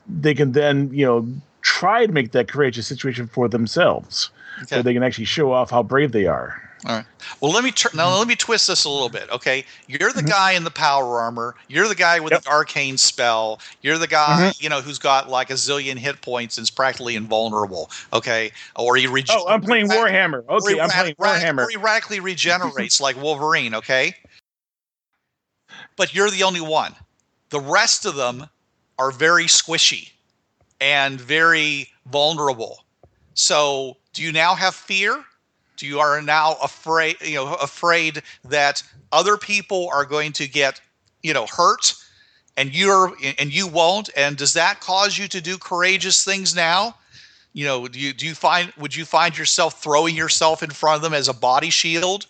they can then, you know, try to make that courageous situation for themselves. Okay. So they can actually show off how brave they are. All right. Well, let me tr- now let me twist this a little bit. Okay, you're the mm-hmm. guy in the power armor. You're the guy with the arcane spell. You're the guy, mm-hmm. you know, who's got like a zillion hit points and is practically invulnerable. Okay, or he rege- Oh, I'm playing Warhammer. he Okay, I'm playing Warhammer. He radically regenerates like Wolverine. Okay, but you're the only one. The rest of them are very squishy and very vulnerable. So, do you now have fear? Do you are now afraid, you know, afraid that other people are going to get, you know, hurt and you're and you won't and does that cause you to do courageous things now? You know, do you do you find would you find yourself throwing yourself in front of them as a body shield?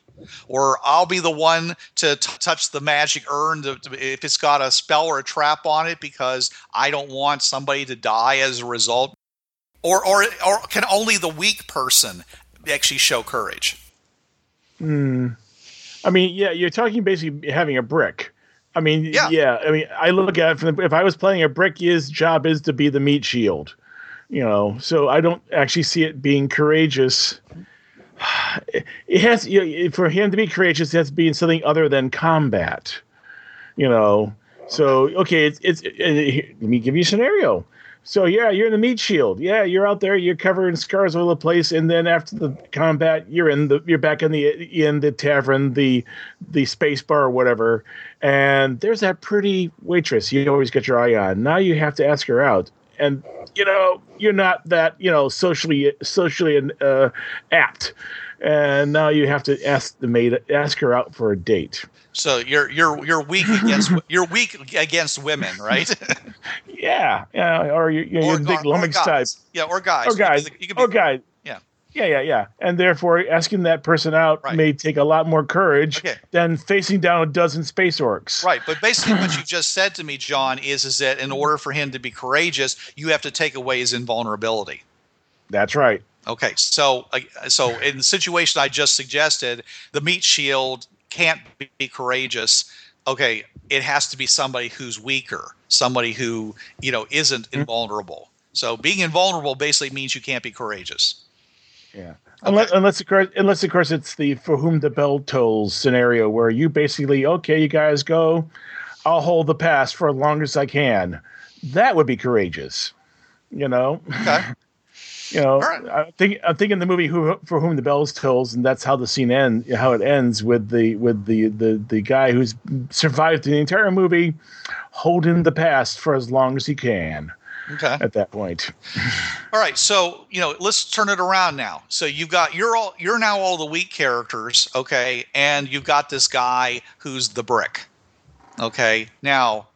Or I'll be the one to t- touch the magic urn to, to- if it's got a spell or a trap on it because I don't want somebody to die as a result or or or can only the weak person actually show courage? Hmm. I mean, yeah, you're talking basically having a brick. I mean, yeah. I mean, I look at it from the, if I was playing a brick, his job is to be the meat shield. You know, so I don't actually see it being courageous. It it has you know, for him to be courageous. It has to be in something other than combat. You know, so okay, it's it's. here, let me give you a scenario. So yeah, you're in the meat shield. Yeah, you're out there. You're covering scars all over the place. And then after the combat, you're in the you're back in the in the tavern, the the space bar or whatever. And there's that pretty waitress you always get your eye on. Now you have to ask her out. And you know you're not that you know socially socially uh, apt. And now you have to ask the maid ask her out for a date. So you're you're you're weak against (laughs) you're weak against women, right? Yeah, yeah, or you, you, Or you're the big or lummox type. Yeah, or guys. Or guys. You could be- or guys. Yeah. Yeah, yeah. And therefore, asking that person out may take a lot more courage Okay. than facing down a dozen space orcs. Right, but basically what you (clears throat) just said to me, John, is is that in order for him to be courageous, you have to take away his invulnerability. That's right. Okay, so uh, so in the situation I just suggested, the meat shield can't be courageous. Okay, it has to be somebody who's weaker, somebody who you know isn't invulnerable. So being invulnerable basically means you can't be courageous. Yeah. Unless, unless of course, unless of course it's the for whom the bell tolls scenario where you basically, okay, you guys go, I'll hold the pass for as long as I can. That would be courageous, you know. Okay. (laughs) You know, I think I'm thinking the movie Who, for whom the bells tolls, and that's how the scene ends. How it ends with the with the the the guy who's survived the entire movie, holding the past for as long as he can. Okay. At that point, All right, so you know, let's turn it around now. So you've got you're all you're now all the weak characters, okay, and you've got this guy who's the brick. Okay, now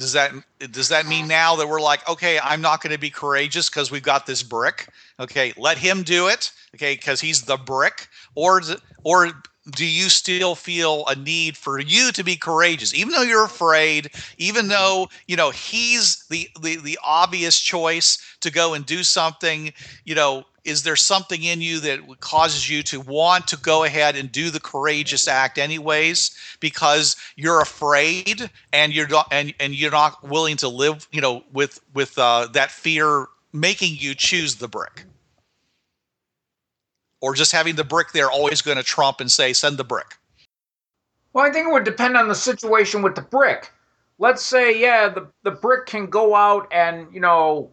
does that does that mean now that we're like, okay, I'm not going to be courageous because we've got this brick? Okay, let him do it. Okay, because he's the brick, or or do you still feel a need for you to be courageous? Even though you're afraid even though you know he's the the, the obvious choice to go and do something you know is there something in you that causes you to want to go ahead and do the courageous act anyways because you're afraid and you're not and, and you're not willing to live you know with with uh, that fear making you choose the brick or just having the brick there always going to trump and say send the brick Well, I think it would depend on the situation with the brick. Let's say, yeah, the, the brick can go out and, you know,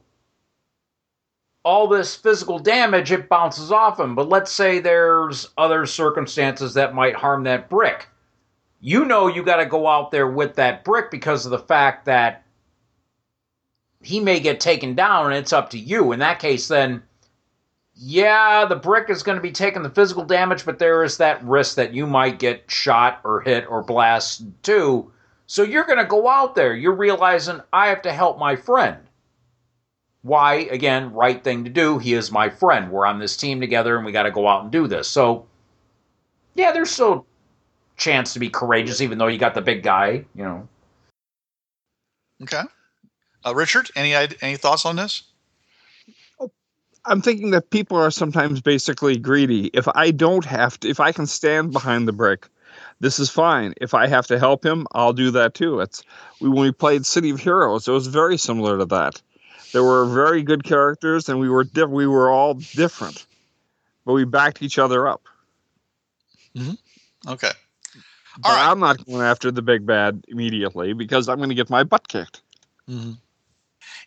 all this physical damage, it bounces off him. But let's say there's other circumstances that might harm that brick. you know you got to go out there with that brick because of the fact that he may get taken down and it's up to you. In that case, then, yeah, the brick is going to be taking the physical damage, but there is that risk that you might get shot or hit or blasted too. So you're going to go out there. You're realizing, I have to help my friend. Why? Again, right thing to do. He is my friend. We're on this team together and we got to go out and do this. So, yeah, there's still chance to be courageous, even though you got the big guy, you know. Okay. Uh, Richard, any any thoughts on this? I'm thinking that people are sometimes basically greedy. If I don't have to, if I can stand behind the brick, this is fine. If I have to help him, I'll do that too. It's we, when we played City of Heroes, it was very similar to that. There were very good characters, and we were diff- we were all different, but we backed each other up. Mm-hmm. Okay. But I'm not going after the big bad immediately because I'm going to get my butt kicked. Mm-hmm.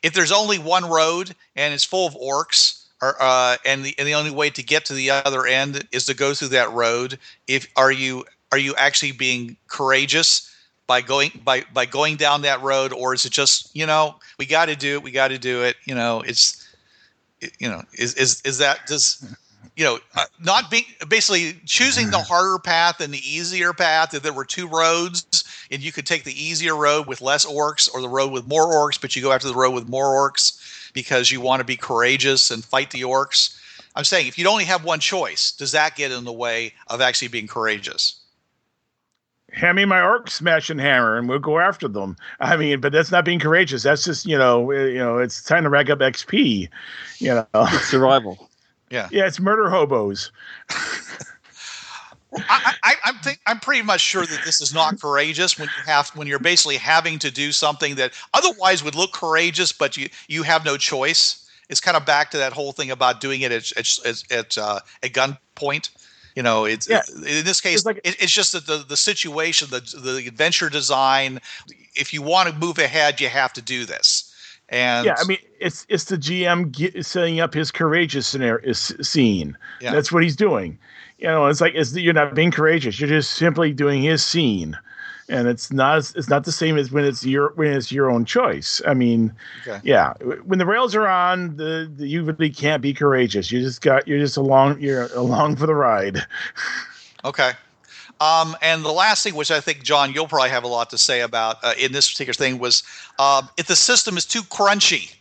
If there's only one road and it's full of orcs, or, uh, and the and the only way to get to the other end is to go through that road, if are you are you actually being courageous by going by by going down that road, or is it just you know we got to do it, we got to do it, you know it's you know is is is that does you know, uh, not being basically choosing the (clears throat) harder path and the easier path. If there were two roads and you could take the easier road with less orcs or the road with more orcs, but you go after the road with more orcs because you want to be courageous and fight the orcs. I'm saying if you only have one choice, does that get in the way of actually being courageous? hand me my orc smashing hammer and we'll go after them. I mean, but that's not being courageous. That's just you know, eh, you know, it's time to rack up XP. You know, it's survival. Yeah, yeah, it's murder hobos. (laughs) I, I, I'm think, I'm pretty much sure that this is not courageous when you have when you're basically having to do something that otherwise would look courageous, but you you have no choice. It's kind of back to that whole thing about doing it at at at, uh, at gunpoint. You know, it's Yeah. in this case, it, it's just that the the situation, the the adventure design. If you want to move ahead, you have to do this. And yeah, I mean, it's it's the GM ge- setting up his courageous scenario uh, scene. Yeah. That's what he's doing. You know, it's like it's, you're not being courageous. You're just simply doing his scene, and it's not it's not the same as when it's your when it's your own choice. I mean, Okay. yeah, when the rails are on, the, the you really can't be courageous. You just got you're just along you're along for the ride. (laughs) Okay. Um, and the last thing, which I think, John, you'll probably have a lot to say about uh, in this particular thing, was um, if the system is too crunchy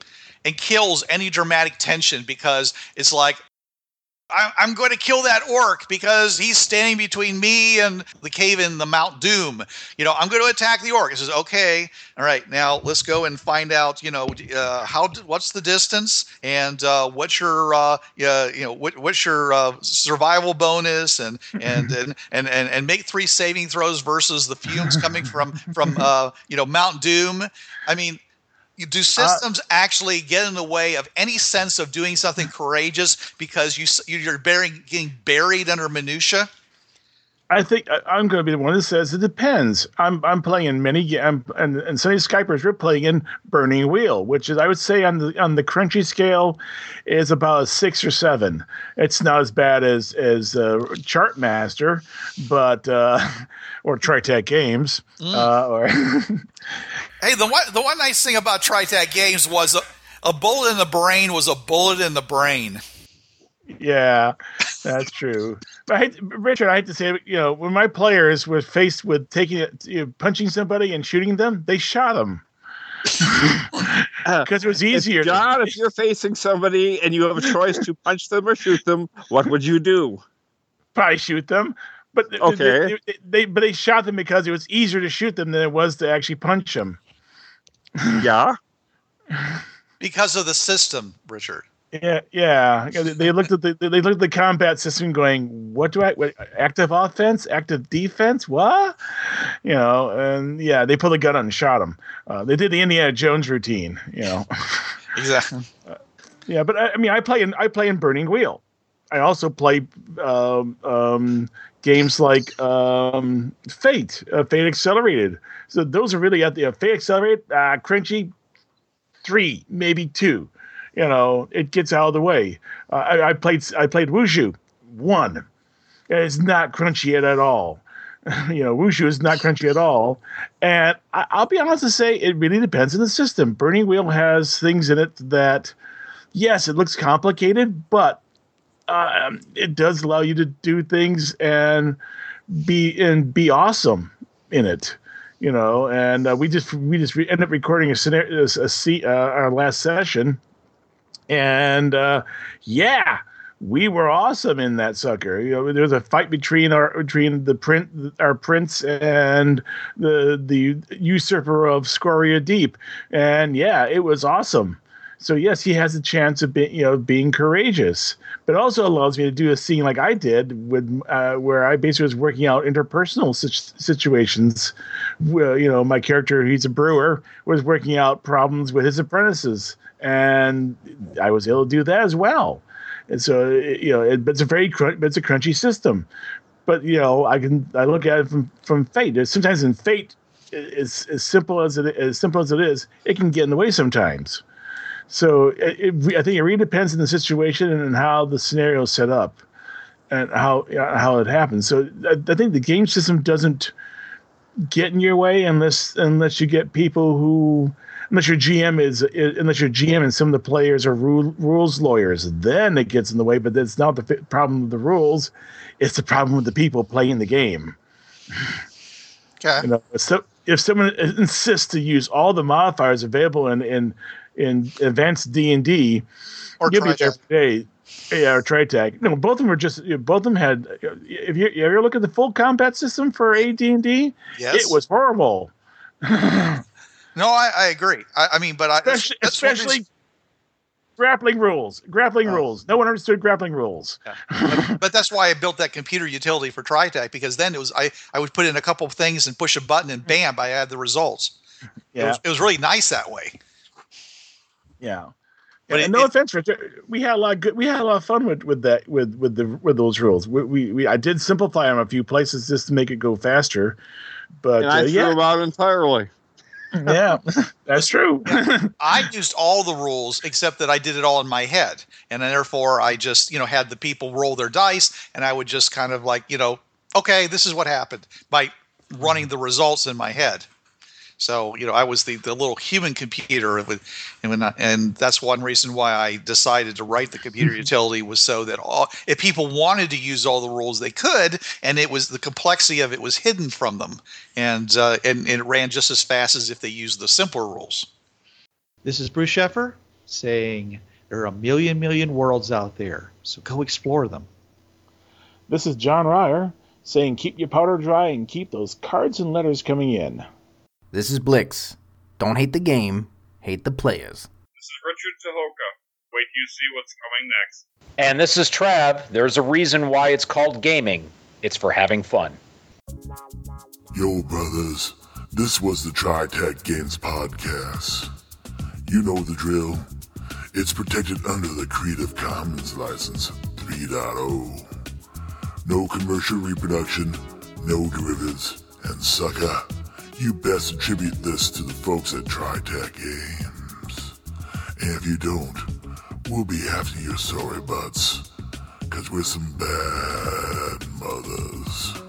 and kills any dramatic tension because it's like, I- I'm going to kill that orc because he's standing between me and the cave in the Mount Doom. You know, I'm going to attack the orc. It says, okay, all right, now let's go and find out. You know, uh, how what's the distance and uh, what's your uh, yeah, you know what, what's your uh, survival bonus and and, (laughs) and and and and make three saving throws versus the fumes coming from (laughs) from uh, you know Mount Doom. I mean. Do uh, systems actually get in the way of any sense of doing something (laughs) courageous because you you're burying, getting buried under minutia? I think I, I'm going to be the one that says it depends. I'm I'm playing in many ga- I'm, and and Sunny Skypers we're playing in Burning Wheel, which is I would say on the on the crunchy scale is about a six or seven. It's not as bad as as uh, Chartmaster, but uh, (laughs) or TriTac Games uh, or (laughs) Hey, the one the one nice thing about TriTac Games was a, a bullet in the brain was a bullet in the brain. Yeah, that's true. But I hate, Richard, I hate to say, it, you know, when my players were faced with taking it, you know, punching somebody and shooting them, they shot them because uh, it was easier. to- John, if (laughs) you're facing somebody and you have a choice to punch them or shoot them, what would you do? probably shoot them. But th- Okay. they, they, but they shot them because it was easier to shoot them than it was to actually punch them. (laughs) Yeah. Because of the system, Richard. Yeah, yeah. They (laughs) looked at the they looked at the combat system, going, "What do I? What, active offense, active defense? What?" You know, and yeah, they pulled a gun out and shot him. Uh, they did the Indiana Jones routine. You know. (laughs) Exactly. Yeah, but I, I mean, I play in I play in Burning Wheel. I also play um, um, games like um, Fate, uh, Fate Accelerated. So those are really at the uh, Fate Accelerated, uh, crunchy three, maybe two. You know, it gets out of the way. Uh, I, I played I played Wushu one. It's not crunchy at all. (laughs) you know, Wushu is not crunchy at all. And I, I'll be honest to say, it really depends on the system. Burning Wheel has things in it that, yes, it looks complicated, but um, it does allow you to do things and be and be awesome in it you know and uh, we just we just re- ended up recording a scenario a, a, uh, our last session and uh, yeah we were awesome in that sucker. You know there was a fight between our between the print our prince and the the usurper of scoria deep. And yeah it was awesome so yes, he has a chance of being, you know, being courageous, but also allows me to do a scene like I did with, uh, where I basically was working out interpersonal situations. You know, my character, he's a brewer, was working out problems with his apprentices, and I was able to do that as well. And so, you know, it, it's a very, it's a crunchy system. But you know, I can I look at it from from fate. Sometimes in fate, as as simple as it as simple as it is, it can get in the way sometimes. So it, it, I think it really depends on the situation and how the scenario is set up and how uh, how it happens. So I, I, think the game system doesn't get in your way unless unless you get people who unless your GM is unless your GM and some of the players are rule, rules lawyers, then it gets in the way. But that's not the problem with the rules; it's the problem with the people playing the game. Okay. You know, so if someone insists to use all the modifiers available in in in advanced D and D, or you'll be there for day. Yeah, or Tritac. No, both of them were just. Both of them had. If you, you ever look at the full combat system for AD and D, yes, it was horrible. no, I, I agree. I, I, mean, but I, especially, especially grappling rules. Grappling Oh. rules. No one understood grappling rules. but, but that's why I built that computer utility for Tritac because then it was I I would put in a couple of things and push a button and mm-hmm. bam, I had the results. It Yeah. was, it was really nice that way. Yeah. But and it- no it- offense, Richard. We had a lot of good. We had a lot of fun with, with that with with the with those rules. We, we, we I did simplify them a few places just to make it go faster. But and I uh, threw yeah, them out entirely. yeah, (laughs) that's true. (laughs) I used all the rules except that I did it all in my head, and then therefore I just you know had the people roll their dice, and I would just kind of like you know, okay, this is what happened by running the results in my head. So you know, I was the, the little human computer, with, and when I, and that's one reason why I decided to write the computer utility was so that all if people wanted to use all the rules they could, and it was the complexity of it was hidden from them, and uh, and, and it ran just as fast as if they used the simpler rules. This is Bruce Sheffer saying there are a million, million worlds out there, so go explore them. This is John Ryer saying, "Keep your powder dry and keep those cards and letters coming in." This is Blix. Don't hate the game, hate the players. This is Richard Tahoka. Wait till you see what's coming next. And this is Trav. There's a reason why it's called gaming. It's for having fun. Yo, brothers, this was the TriTac Games Podcast. You know the drill. It's protected under the Creative Commons License 3.0. No commercial reproduction, no derivatives, and sucker, you best attribute this to the folks at TriTac Games. And if you don't, we'll be after your sorry butts, cause we're some bad mothers.